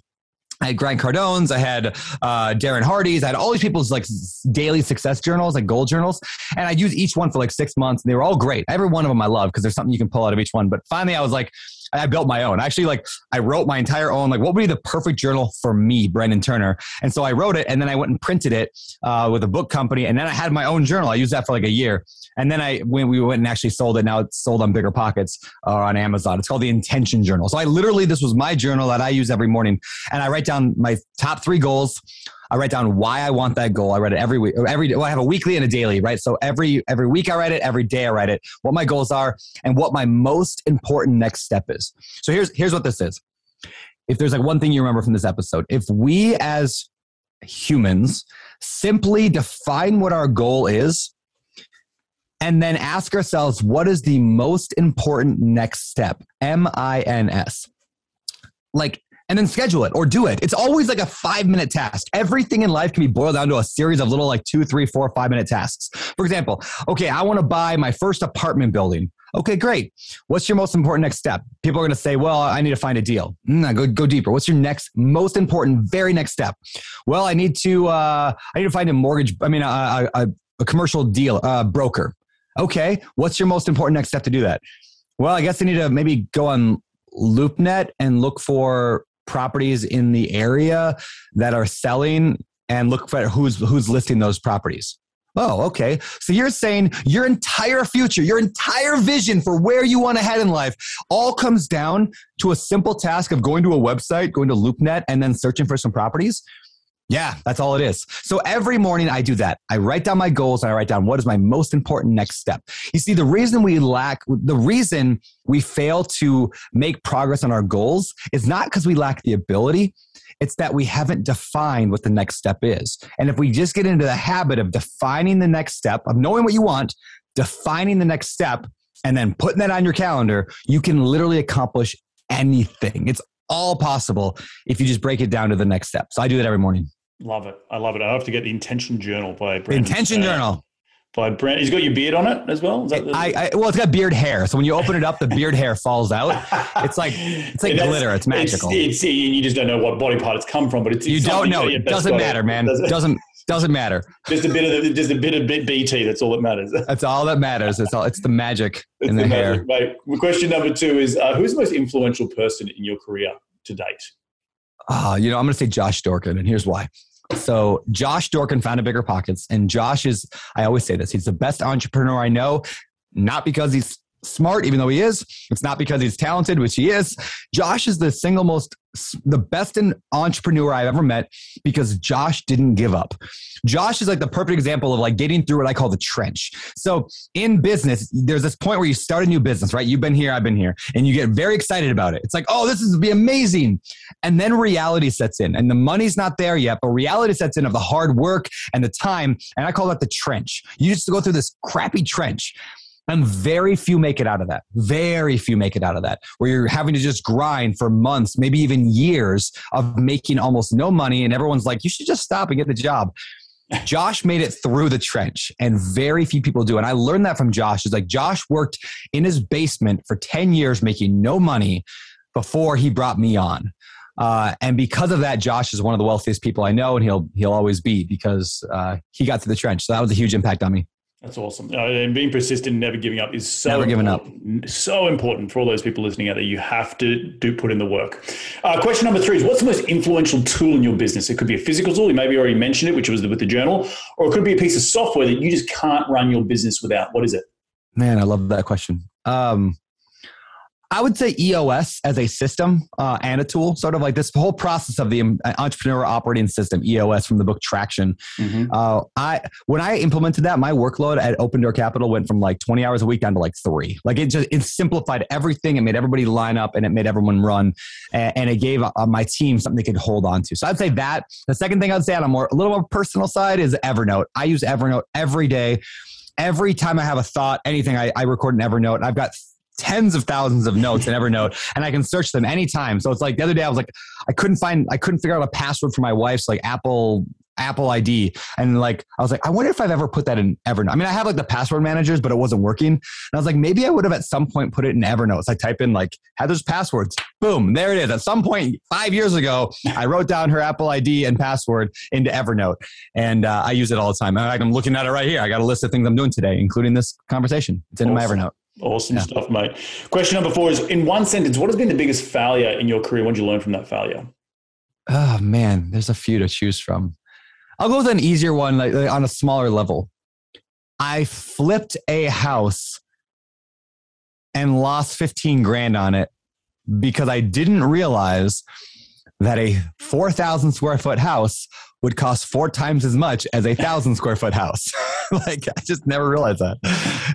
I had Grant Cardone's, I had uh, Darren Hardy's, I had all these people's like daily success journals, like goal journals, and I'd use each one for like six months, and they were all great. Every one of them I love because there's something you can pull out of each one. But finally, I was like, I built my own. Actually, like I wrote my entire own, like what would be the perfect journal for me, Brandon Turner? And so I wrote it and then I went and printed it uh, with a book company. And then I had my own journal. I used that for like a year. And then I, when we went and actually sold it, now it's sold on Bigger Pockets or uh, on Amazon. It's called the Intention Journal. So I literally, this was my journal that I use every morning. And I write down my top three goals I write down why I want that goal. I write it every week, every. Well, I have a weekly and a daily, right? So every every week I write it, every day I write it, what my goals are, and what my most important next step is. So here's here's what this is. If there's like one thing you remember from this episode, if we as humans simply define what our goal is and then ask ourselves what is the most important next step m i n s like and then schedule it or do it. It's always like a five minute task. Everything in life can be boiled down to a series of little like two, three, four, five minute tasks. For example, okay, I want to buy my first apartment building. Okay, great. What's your most important next step? People are going to say, well, I need to find a deal. Mm, go, go deeper. What's your next most important, very next step? Well, I need to, uh, I need to find a mortgage, I mean, a, a, a commercial deal, uh, broker. Okay. What's your most important next step to do that? Well, I guess I need to maybe go on LoopNet and look for properties in the area that are selling and look for who's who's listing those properties. Oh, okay. So you're saying your entire future, your entire vision for where you want to head in life all comes down to a simple task of going to a website, going to LoopNet, and then searching for some properties? Yeah, that's all it is. So every morning I do that. I write down my goals and I write down what is my most important next step. You see, the reason we lack, the reason we fail to make progress on our goals is not because we lack the ability. It's that we haven't defined what the next step is. And if we just get into the habit of defining the next step, of knowing what you want, defining the next step, and then putting that on your calendar, you can literally accomplish anything. It's all possible if you just break it down to the next step. So I do that every morning. Love it. I love it. I have to get the intention journal by Brandon. Intention uh, journal. by Brent. He's got your beard on it as well. The- I, I, well, it's got beard hair. So when you open it up, the beard hair falls out. (laughs) It's like it's like glitter. It's magical. It's, it's, you just don't know what body part it's come from, but it's, you don't know. It doesn't matter, man. Doesn't, doesn't doesn't matter. Just a bit of the, just a bit of BT. That's all that matters. (laughs) That's all that matters. It's all. It's the magic it's in the, the hair. Magic, mate. Question number two is: uh, Who's the most influential person in your career to date? Uh, you know, I'm going to say Josh Dorkin, and here's why. So Josh Dorkin founded Bigger Pockets, and Josh is, I always say this, he's the best entrepreneur I know, not because he's smart, even though he is. It's not because he's talented, which he is. Josh is the single most, the best entrepreneur I've ever met because Josh didn't give up. Josh is like the perfect example of like getting through what I call the trench. So in business, there's this point where you start a new business, right? You've been here, I've been here, and you get very excited about it. It's like, oh, this is be amazing. And then reality sets in, and the money's not there yet, but reality sets in of the hard work and the time. And I call that the trench. You just go through this crappy trench. And very few make it out of that. Very few make it out of that, where you're having to just grind for months, maybe even years of making almost no money. And everyone's like, you should just stop and get the job. (laughs) Josh made it through the trench, and very few people do. And I learned that from Josh. Is like Josh worked in his basement for 10 years making no money before he brought me on. Uh, and because of that, Josh is one of the wealthiest people I know, and he'll he'll always be because uh, he got to the trench. So that was a huge impact on me. That's awesome. Uh, and being persistent, never giving up is so never giving up. So important for all those people listening out there. You have to do put in the work. Uh, question number three is: What's the most influential tool in your business? It could be a physical tool. You maybe already mentioned it, which was with the journal, or it could be a piece of software that you just can't run your business without. What is it? Man, I love that question. Um, I would say EOS as a system uh, and a tool, sort of like this whole process of the um, entrepreneur operating system, EOS from the book Traction. Mm-hmm. Uh, I when I implemented that, my workload at Open Door Capital went from like 20 hours a week down to like three. Like it just it simplified everything. It made everybody line up and it made everyone run, and, and it gave uh, my team something they could hold on to. So I'd say that. The second thing I'd say on a more a little more personal side is Evernote. I use Evernote every day every time I have a thought, anything, I, I record in Evernote. I've got tens of thousands of notes in Evernote and I can search them anytime. So it's like the other day I was like, I couldn't find, I couldn't figure out a password for my wife's like Apple Apple ID. And like, I was like, I wonder if I've ever put that in Evernote. I mean, I have like the password managers, but it wasn't working. And I was like, maybe I would have at some point put it in Evernote. So I type in like Heather's passwords. Boom, there it is. At some point five years ago, I wrote down her Apple ID and password into Evernote. And uh, I use it all the time. I'm looking at it right here. I got a list of things I'm doing today, including this conversation. It's in awesome. my Evernote. Awesome yeah. stuff, mate. Question number four is in one sentence, what has been the biggest failure in your career? What did you learn from that failure? Oh, man, there's a few to choose from. I'll go with an easier one, like, like on a smaller level. I flipped a house and lost 15 grand on it because I didn't realize that a 4,000 square foot house would cost four times as much as a thousand square foot house. (laughs) like I just never realized that.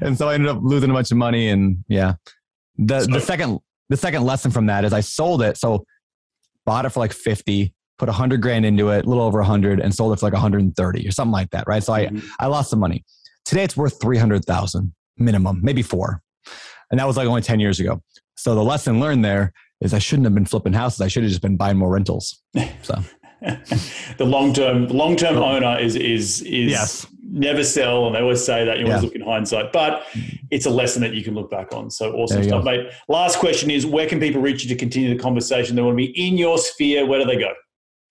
And so I ended up losing a bunch of money. And yeah, the, the second, the second lesson from that is I sold it. So bought it for like 50, put a hundred grand into it, a little over a hundred and sold it for like 130 or something like that. Right. So mm-hmm. I, I lost some money. Today it's worth 300,000 minimum, maybe four. And that was like only 10 years ago. So the lesson learned there is I shouldn't have been flipping houses. I should have just been buying more rentals. So (laughs) the long term long term owner is is is yes. never sell, and they always say that you always yeah. look in hindsight, but it's a lesson that you can look back on. So awesome stuff, go. mate. Last question is: Where can people reach you to continue the conversation? They want to be in your sphere. Where do they go?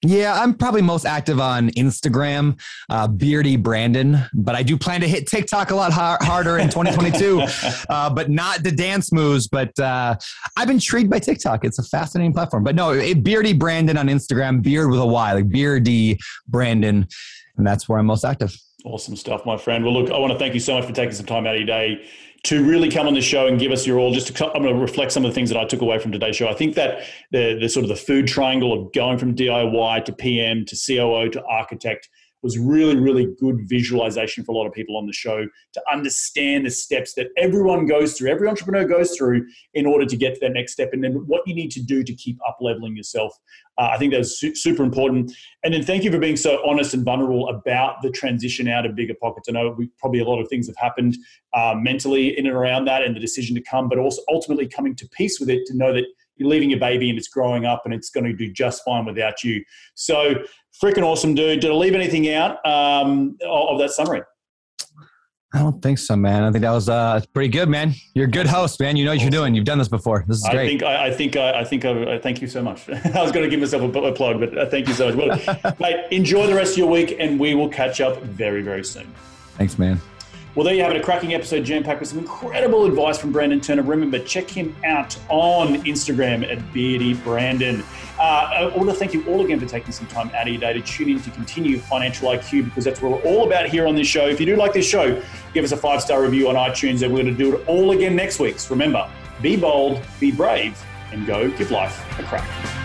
Yeah, I'm probably most active on Instagram, uh, Beardy Brandon, but I do plan to hit TikTok a lot har- harder in 2022, (laughs) uh, but not the dance moves. But uh, I've been intrigued by TikTok. It's a fascinating platform. But no, it, Beardy Brandon on Instagram, Beard with a Y, like Beardy Brandon, and that's where I'm most active. Awesome stuff, my friend. Well, look, I want to thank you so much for taking some time out of your day to really come on the show and give us your all. Just to, I'm going to reflect some of the things that I took away from today's show. I think that the the sort of the food triangle of going from DIY to PM to COO to architect was really, really good visualization for a lot of people on the show to understand the steps that everyone goes through, every entrepreneur goes through in order to get to that next step, and then what you need to do to keep up leveling yourself. Uh, I think that's su- super important. And then thank you for being so honest and vulnerable about the transition out of bigger pockets. I know we, probably a lot of things have happened uh, mentally in and around that and the decision to come, but also ultimately coming to peace with it to know that you're leaving your baby and it's growing up and it's going to do just fine without you. So freaking awesome, dude. Did I leave anything out um, of that summary? I don't think so, man. I think that was uh, pretty good, man. You're a good host, man. You know what you're doing. You've done this before. This is great. I think. I, I think. I, I think. I, thank you so much. (laughs) I was going to give myself a, a plug, but uh, thank you so much. Well, (laughs) mate, enjoy the rest of your week, and we will catch up very, very soon. Thanks, man. Well, there you have it, a cracking episode jam packed with some incredible advice from Brandon Turner. Remember, check him out on Instagram at Beardy Brandon. Uh, I want to thank you all again for taking some time out of your day to tune in to continue Financial IQ because that's what we're all about here on this show. If you do like this show, give us a five star review on iTunes, and we're going to do it all again next week. So remember, be bold, be brave, and go give life a crack.